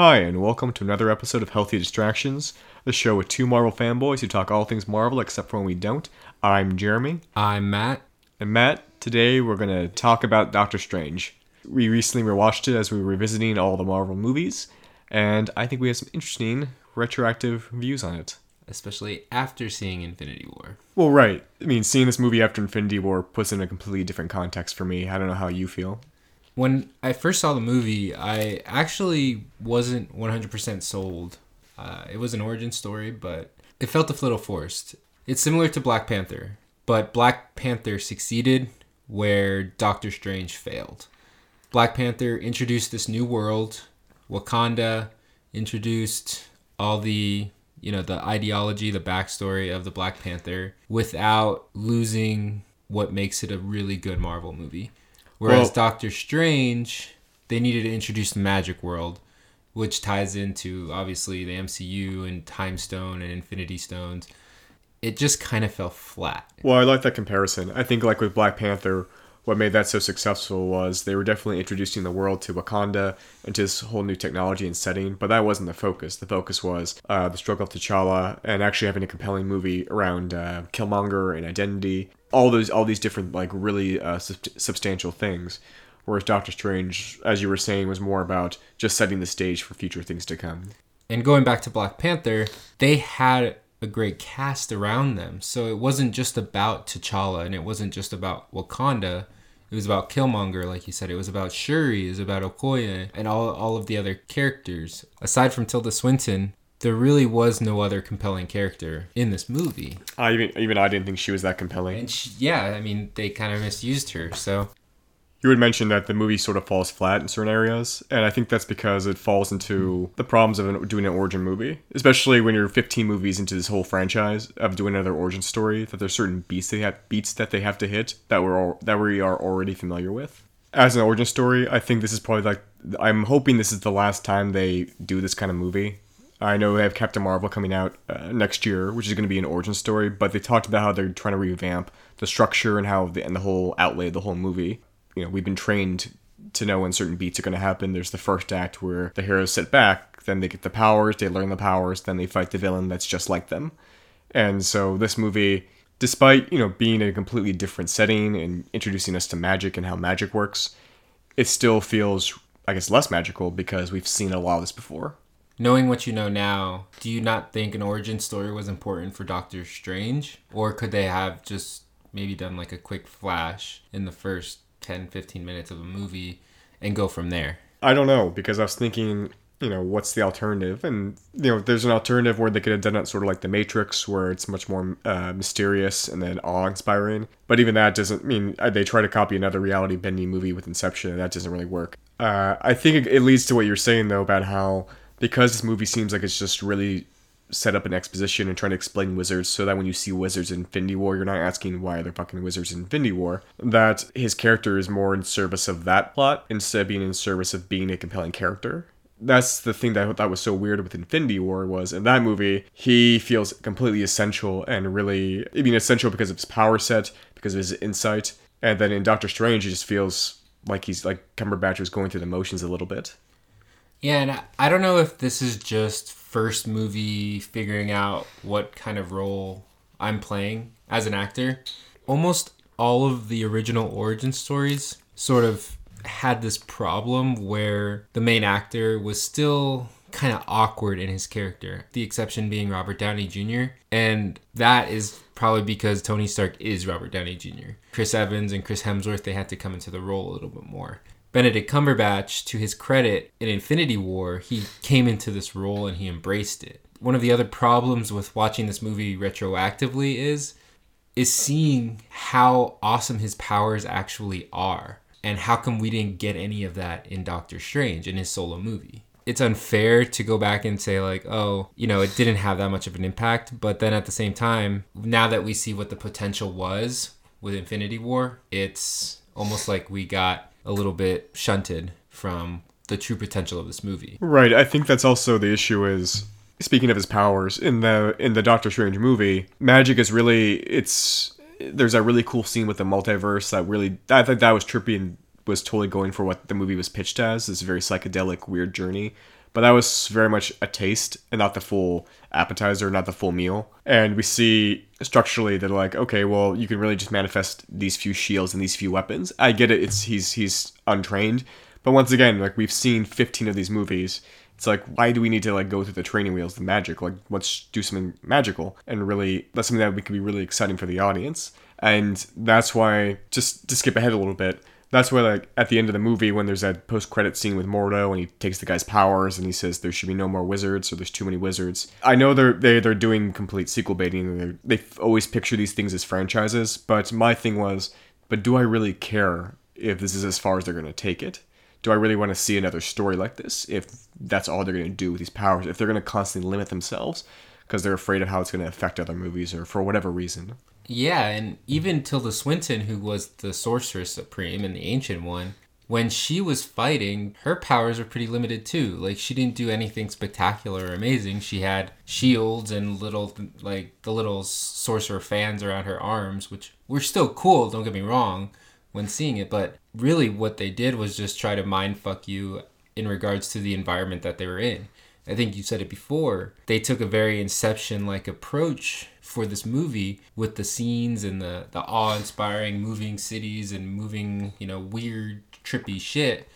Hi, and welcome to another episode of Healthy Distractions, the show with two Marvel fanboys who talk all things Marvel except for when we don't. I'm Jeremy. I'm Matt. And Matt, today we're going to talk about Doctor Strange. We recently rewatched it as we were revisiting all the Marvel movies, and I think we have some interesting retroactive views on it. Especially after seeing Infinity War. Well, right. I mean, seeing this movie after Infinity War puts it in a completely different context for me. I don't know how you feel. When I first saw the movie, I actually wasn't 100% sold. Uh, it was an origin story, but it felt a little forced. It's similar to Black Panther, but Black Panther succeeded where Doctor Strange failed. Black Panther introduced this new world, Wakanda introduced all the you know the ideology, the backstory of the Black Panther without losing what makes it a really good Marvel movie. Whereas well, Doctor Strange, they needed to introduce the magic world, which ties into obviously the MCU and Time Stone and Infinity Stones. It just kind of fell flat. Well, I like that comparison. I think like with Black Panther, what made that so successful was they were definitely introducing the world to Wakanda and to this whole new technology and setting, but that wasn't the focus. The focus was uh, the struggle of T'Challa and actually having a compelling movie around uh, Killmonger and identity all those all these different like really uh, sub- substantial things whereas doctor strange as you were saying was more about just setting the stage for future things to come and going back to black panther they had a great cast around them so it wasn't just about t'challa and it wasn't just about wakanda it was about Killmonger, like you said. It was about Shuri. It was about Okoye and all, all of the other characters. Aside from Tilda Swinton, there really was no other compelling character in this movie. Ah, I even even I didn't think she was that compelling. And she, yeah, I mean they kind of misused her. So you had mentioned that the movie sort of falls flat in certain areas, and I think that's because it falls into the problems of doing an origin movie, especially when you're 15 movies into this whole franchise of doing another origin story. That there's certain beats they have beats that they have to hit that we're all, that we are already familiar with. As an origin story, I think this is probably like I'm hoping this is the last time they do this kind of movie I know they have Captain Marvel coming out uh, next year, which is going to be an origin story. But they talked about how they're trying to revamp the structure and how the and the whole outlay of the whole movie. You know, we've been trained to know when certain beats are going to happen. There's the first act where the heroes sit back, then they get the powers, they learn the powers, then they fight the villain that's just like them. And so this movie, despite you know being a completely different setting and introducing us to magic and how magic works, it still feels, I guess, less magical because we've seen a lot of this before knowing what you know now, do you not think an origin story was important for Doctor Strange? Or could they have just maybe done like a quick flash in the first 10, 15 minutes of a movie and go from there? I don't know because I was thinking, you know, what's the alternative? And, you know, there's an alternative where they could have done it sort of like The Matrix, where it's much more uh, mysterious and then awe inspiring. But even that doesn't mean uh, they try to copy another reality bending movie with Inception, and that doesn't really work. Uh, I think it, it leads to what you're saying, though, about how because this movie seems like it's just really set up an exposition and trying to explain wizards so that when you see wizards in Infinity War, you're not asking why are there fucking wizards in Infinity War. That his character is more in service of that plot instead of being in service of being a compelling character. That's the thing that I thought was so weird with Infinity War was in that movie, he feels completely essential and really, I mean, essential because of his power set, because of his insight. And then in Doctor Strange, he just feels like he's like Cumberbatch was going through the motions a little bit. Yeah, and I don't know if this is just first movie figuring out what kind of role I'm playing as an actor. Almost all of the original origin stories sort of had this problem where the main actor was still kind of awkward in his character, the exception being Robert Downey Jr. And that is probably because Tony Stark is Robert Downey Jr. Chris Evans and Chris Hemsworth, they had to come into the role a little bit more. Benedict Cumberbatch, to his credit, in Infinity War, he came into this role and he embraced it. One of the other problems with watching this movie retroactively is is seeing how awesome his powers actually are and how come we didn't get any of that in Doctor Strange in his solo movie. It's unfair to go back and say like, oh, you know, it didn't have that much of an impact, but then at the same time, now that we see what the potential was with Infinity War, it's almost like we got a little bit shunted from the true potential of this movie. Right. I think that's also the issue is speaking of his powers in the in the Doctor Strange movie, magic is really it's there's a really cool scene with the multiverse that really I think that was trippy and was totally going for what the movie was pitched as this very psychedelic weird journey But that was very much a taste and not the full appetizer, not the full meal. And we see structurally that like, okay, well, you can really just manifest these few shields and these few weapons. I get it. It's he's he's untrained, but once again, like we've seen 15 of these movies. It's like, why do we need to like go through the training wheels, the magic? Like, let's do something magical and really that's something that we can be really exciting for the audience. And that's why, just to skip ahead a little bit, that's where like at the end of the movie when there's that post credit scene with Mordo and he takes the guy's powers and he says there should be no more wizards or there's too many wizards. I know they're they, they're doing complete sequel baiting. They always picture these things as franchises, but my thing was, but do I really care if this is as far as they're gonna take it? Do I really want to see another story like this if that's all they're gonna do with these powers? If they're gonna constantly limit themselves because they're afraid of how it's gonna affect other movies or for whatever reason. Yeah, and even Tilda Swinton, who was the Sorceress Supreme and the Ancient One, when she was fighting, her powers were pretty limited too. Like she didn't do anything spectacular or amazing. She had shields and little like the little sorcerer fans around her arms, which were still cool. Don't get me wrong, when seeing it, but really what they did was just try to mind fuck you in regards to the environment that they were in. I think you said it before. They took a very Inception like approach for this movie with the scenes and the, the awe inspiring moving cities and moving, you know, weird, trippy shit.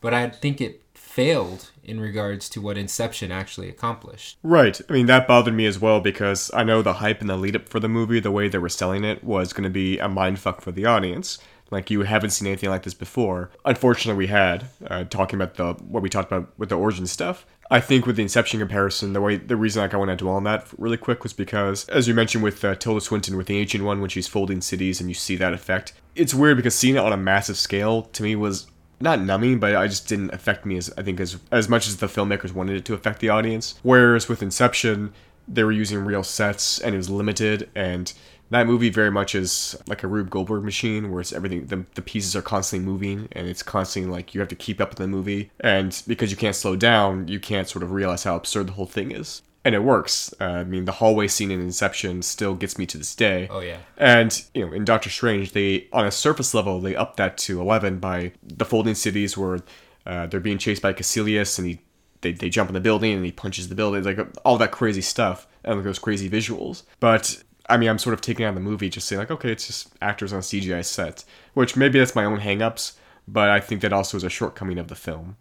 But I think it failed in regards to what Inception actually accomplished. Right. I mean, that bothered me as well because I know the hype and the lead up for the movie, the way they were selling it, was going to be a mindfuck for the audience. Like you haven't seen anything like this before. Unfortunately, we had uh, talking about the what we talked about with the origin stuff. I think with the Inception comparison, the way the reason like I want to dwell on that really quick was because, as you mentioned with uh, Tilda Swinton with the Ancient One, when she's folding cities and you see that effect, it's weird because seeing it on a massive scale to me was not numbing, but I just didn't affect me as I think as as much as the filmmakers wanted it to affect the audience. Whereas with Inception, they were using real sets and it was limited and that movie very much is like a Rube Goldberg machine where it's everything the, the pieces are constantly moving and it's constantly like you have to keep up with the movie. And because you can't slow down you can't sort of realize how absurd the whole thing is. And it works. Uh, I mean the hallway scene in Inception still gets me to this day. Oh yeah. and you know in Doctor Strange they on a surface level they up that to 11 by the folding cities where uh, they're being chased by Kaecilius and he they, they jump in the building and he punches the building like all that crazy stuff and those crazy visuals. But I mean, I'm sort of taking out the movie, just saying like, okay, it's just actors on CGI set, which maybe that's my own hangups, but I think that also is a shortcoming of the film.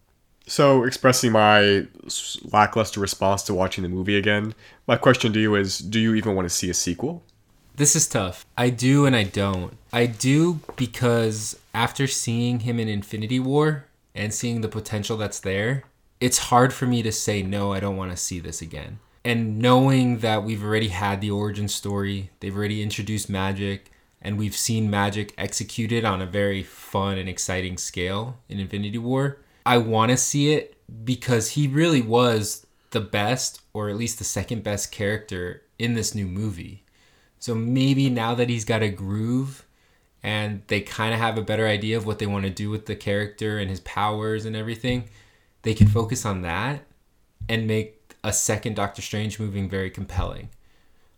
So, expressing my lackluster response to watching the movie again, my question to you is: Do you even want to see a sequel? This is tough. I do and I don't. I do because after seeing him in Infinity War and seeing the potential that's there, it's hard for me to say no. I don't want to see this again and knowing that we've already had the origin story, they've already introduced magic, and we've seen magic executed on a very fun and exciting scale in Infinity War, I want to see it because he really was the best, or at least the second best character in this new movie. So maybe now that he's got a groove and they kind of have a better idea of what they want to do with the character and his powers and everything, they can focus on that and make a second Doctor Strange movie very compelling.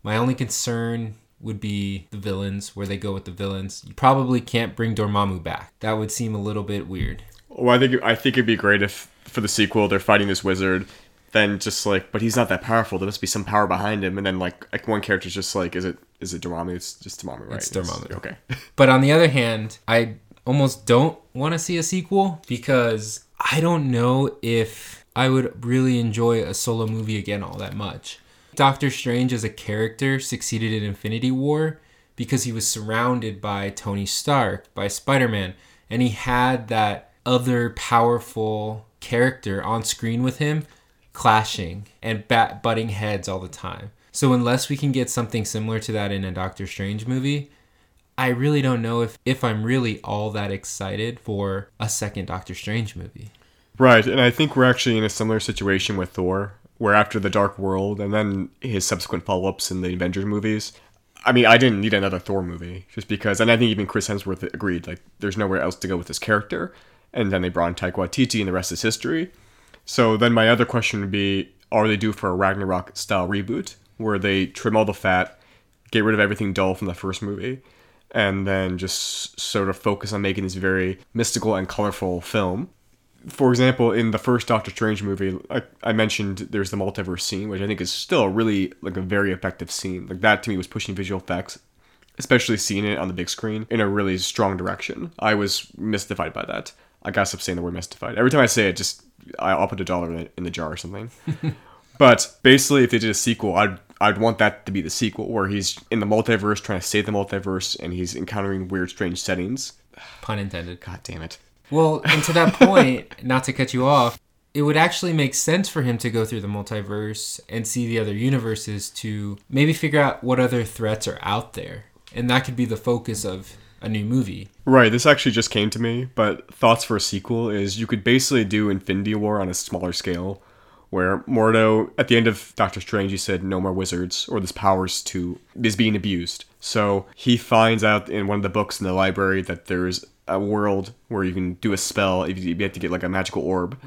My only concern would be the villains, where they go with the villains. You probably can't bring Dormammu back. That would seem a little bit weird. Well, I think I think it'd be great if for the sequel they're fighting this wizard, then just like, but he's not that powerful. There must be some power behind him, and then like like one character's just like, is it is it Dormammu? It's just Dormammu, right? It's Dormammu. okay. but on the other hand, I almost don't want to see a sequel because I don't know if I would really enjoy a solo movie again all that much. Doctor Strange as a character succeeded in Infinity War because he was surrounded by Tony Stark, by Spider Man, and he had that other powerful character on screen with him clashing and bat- butting heads all the time. So, unless we can get something similar to that in a Doctor Strange movie, I really don't know if, if I'm really all that excited for a second Doctor Strange movie. Right, and I think we're actually in a similar situation with Thor, where after the Dark World and then his subsequent follow ups in the Avengers movies, I mean, I didn't need another Thor movie just because, and I think even Chris Hemsworth agreed, like, there's nowhere else to go with this character. And then they brought in Taika Waititi, and the rest is history. So then my other question would be are they due for a Ragnarok style reboot where they trim all the fat, get rid of everything dull from the first movie, and then just sort of focus on making this very mystical and colorful film? For example, in the first Doctor Strange movie, I, I mentioned there's the multiverse scene, which I think is still really like a very effective scene. Like that to me was pushing visual effects, especially seeing it on the big screen in a really strong direction. I was mystified by that. I gotta stop saying the word mystified. Every time I say it, just I- I'll put a dollar in, it, in the jar or something. but basically, if they did a sequel, I'd I'd want that to be the sequel where he's in the multiverse trying to save the multiverse and he's encountering weird, strange settings. Pun intended. God damn it. Well, and to that point, not to cut you off, it would actually make sense for him to go through the multiverse and see the other universes to maybe figure out what other threats are out there. And that could be the focus of a new movie. Right, this actually just came to me, but thoughts for a sequel is you could basically do Infinity War on a smaller scale, where Mordo, at the end of Doctor Strange, he said no more wizards, or this power's to is being abused. So he finds out in one of the books in the library that there's a world where you can do a spell if you have to get like a magical orb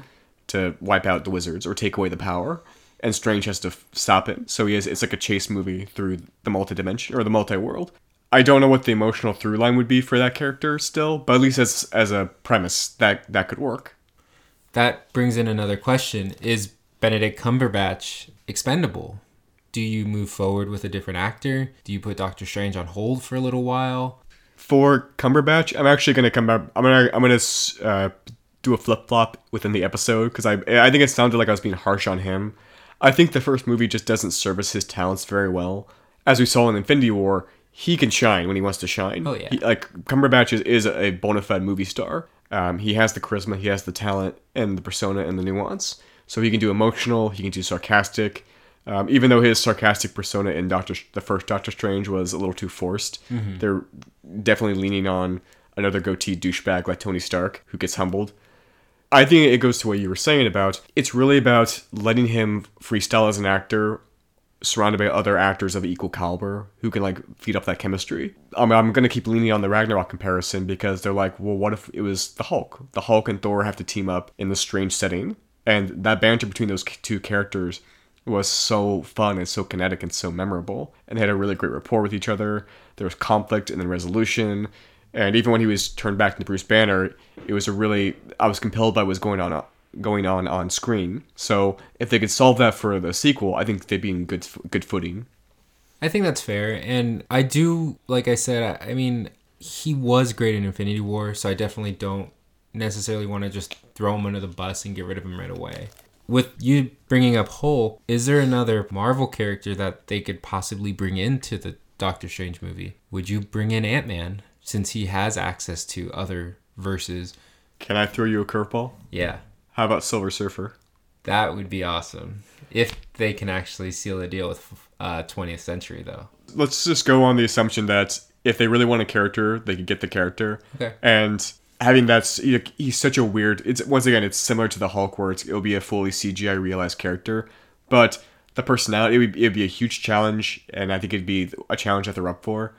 to wipe out the wizards or take away the power. And Strange has to f- stop it. So he has it's like a chase movie through the multi-dimension or the multi-world. I don't know what the emotional through line would be for that character still, but at least as as a premise that that could work. That brings in another question Is Benedict Cumberbatch expendable? Do you move forward with a different actor? Do you put Doctor Strange on hold for a little while? For Cumberbatch, I'm actually gonna come back. I'm gonna I'm gonna uh, do a flip flop within the episode because I I think it sounded like I was being harsh on him. I think the first movie just doesn't service his talents very well. As we saw in Infinity War, he can shine when he wants to shine. Oh, yeah. He- like Cumberbatch is, is a bona fide movie star. Um, he has the charisma, he has the talent, and the persona and the nuance. So he can do emotional, he can do sarcastic. Um, even though his sarcastic persona in Doctor, the first Doctor Strange was a little too forced, they're definitely leaning on another goatee douchebag like Tony Stark who gets humbled. I think it goes to what you were saying about it's really about letting him freestyle as an actor, surrounded by other actors of equal caliber who can like feed up that chemistry. Um, I'm gonna keep leaning on the Ragnarok comparison because they're like, well, what if it was the Hulk? The Hulk and Thor have to team up in this strange setting, and that banter between those two characters was so fun and so kinetic and so memorable, and they had a really great rapport with each other. There was conflict and then resolution. And even when he was turned back into Bruce Banner, it was a really I was compelled by what was going on uh, going on on screen. So if they could solve that for the sequel, I think they'd be in good good footing. I think that's fair. And I do, like I said, I I mean, he was great in Infinity War, so I definitely don't necessarily want to just throw him under the bus and get rid of him right away. With you bringing up Hulk, is there another Marvel character that they could possibly bring into the Doctor Strange movie? Would you bring in Ant Man since he has access to other verses? Can I throw you a curveball? Yeah, How about Silver Surfer? that would be awesome. If they can actually seal the deal with uh, 20th Century, though. Let's just go on the assumption that if they really want a character, they could get the character. Okay. And having that, he- he's such a weird. It's once again, it's similar to the Hulk, where it'll be a fully CGI realized character, but the personality it would it'd be a huge challenge, and I think it'd be a challenge that they're up for.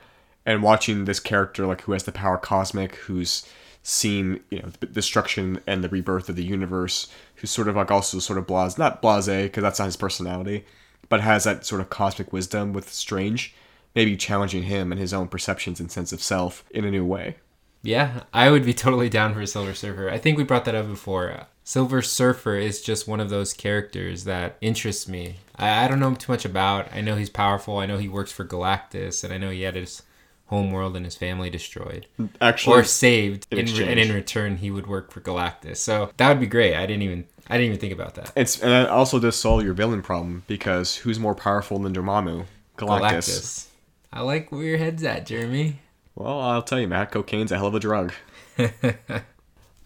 And watching this character, like who has the power cosmic, who's seen you know the destruction and the rebirth of the universe, who's sort of like also sort of blase, not blase because that's not his personality, but has that sort of cosmic wisdom with Strange, maybe challenging him and his own perceptions and sense of self in a new way. Yeah, I would be totally down for Silver Surfer. I think we brought that up before. Silver Surfer is just one of those characters that interests me. I, I don't know too much about. I know he's powerful. I know he works for Galactus, and I know he had his homeworld and his family destroyed Actually, or saved, in in, and in return he would work for Galactus. So that would be great. I didn't even I didn't even think about that. it's and it also does solve your villain problem because who's more powerful than Dormammu? Galactus. Galactus. I like where your head's at, Jeremy. Well, I'll tell you, Matt, cocaine's a hell of a drug. the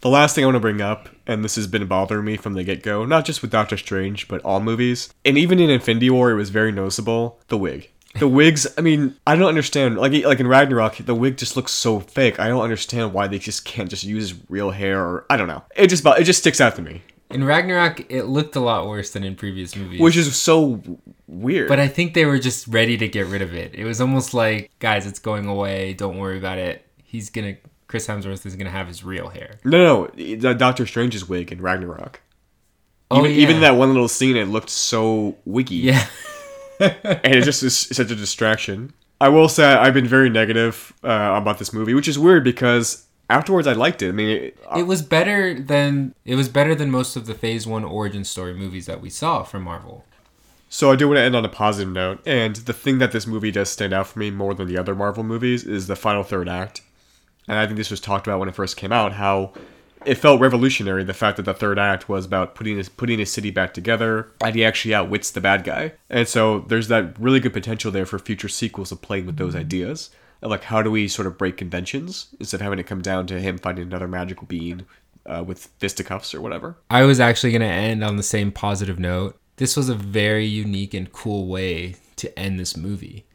last thing I want to bring up, and this has been bothering me from the get go, not just with Doctor Strange, but all movies, and even in Infinity War, it was very noticeable the wig. The wigs, I mean, I don't understand. Like, like in Ragnarok, the wig just looks so fake. I don't understand why they just can't just use real hair, or I don't know. It just, it just sticks out to me, In Ragnarok, it looked a lot worse than in previous movies. which is so weird. But I think they were just ready to get rid of it. It was almost like, guys, it's going away. Don't worry about it. He's gonna. Chris Hemsworth is gonna have his real hair. no, no, the Doctor Strange's wig in Ragnarok. Oh Even, yeah. even that one little scene, it looked so wiggy. Yeah. and it just is such a distraction. I will say I've been very negative uh, about this movie, which is weird because afterwards I liked it. I mean, it, uh, It was better than it was better than most of the Phase One origin story movies that we saw from Marvel. So I do want to end on a positive note, and the thing that this movie does stand out for me more than the other Marvel movies is the final third act. And I think this was talked about when it first came out, how it felt revolutionary the fact that the third act was about putting his putting his city back together, and he actually outwits the bad guy. And so there's that really good potential there for future sequels of playing with those mm-hmm. ideas. Of like how do we sort of break conventions instead of having it come down to him finding another magical being uh, with fisticuffs or whatever. I was actually going to end on the same positive note. This was a very unique and cool way to end this movie.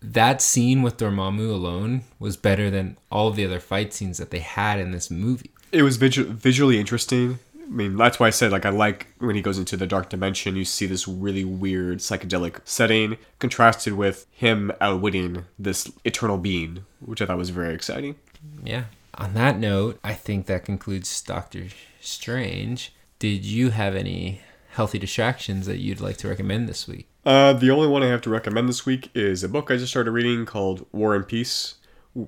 That scene with Dormammu alone was better than all the other fight scenes that they had in this movie. it was visu- visually interesting. I mean, that's why I said like I like when he goes into the dark dimension. You see this really weird psychedelic setting contrasted with him outwitting this eternal being, which I thought was very exciting. Yeah. On that note, I think that concludes Doctor Strange. Did you have any healthy distractions that you'd like to recommend this week? Uh, the only one I have to recommend this week is a book I just started reading called War and Peace,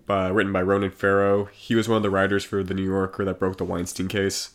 uh, written by Ronan Farrow. He was one of the writers for The New Yorker that broke the Weinstein case.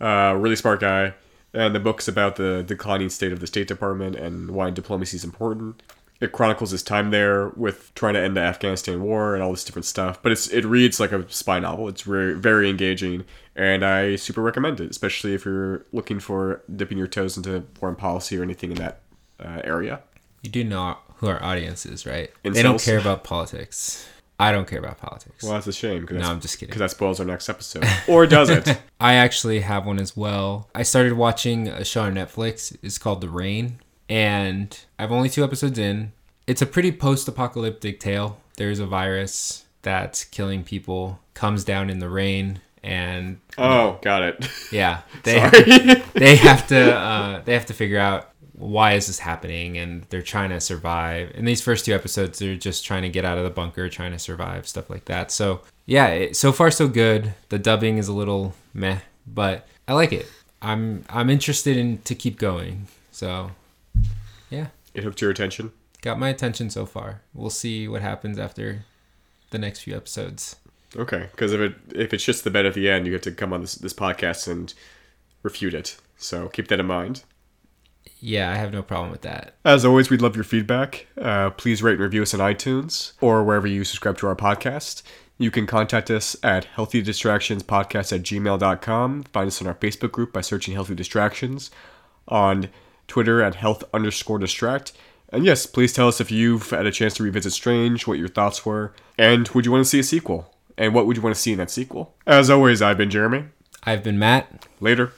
Uh, really smart guy. And the book's about the declining state of the State Department and why diplomacy is important. It chronicles his time there with trying to end the Afghanistan war and all this different stuff. But it's it reads like a spy novel. It's very very engaging, and I super recommend it, especially if you're looking for dipping your toes into foreign policy or anything in that uh, area. You do know who our audience is, right? They don't care about politics. I don't care about politics. Well, that's a shame. Cause no, I'm just kidding. Because that spoils our next episode. Or does it? I actually have one as well. I started watching a show on Netflix. It's called The Rain, and I've only two episodes in. It's a pretty post-apocalyptic tale. There's a virus that's killing people, comes down in the rain, and oh, got it. yeah, they Sorry. they have to uh, they have to figure out why is this happening, and they're trying to survive. In these first two episodes, they're just trying to get out of the bunker, trying to survive, stuff like that. So yeah, it, so far so good. The dubbing is a little meh, but I like it. I'm I'm interested in to keep going. So yeah, it hooked your attention. got my attention so far. We'll see what happens after the next few episodes. Okay, because if it if it shits the bed at the end, you get to come on this this podcast and refute it. So keep that in mind. Yeah, I have no problem with that. As always, we'd love your feedback. Uh, please rate and review us on iTunes or wherever you subscribe to our podcast. You can contact us at healthydistractionspodcast at gmail.com. Find us on our Facebook group by searching Healthy Distractions, on Twitter at health underscore distract. And yes, please tell us if you've had a chance to revisit Strange, what your thoughts were, and would you want to see a sequel? And what would you want to see in that sequel? As always, I've been Jeremy. I've been Matt. Later.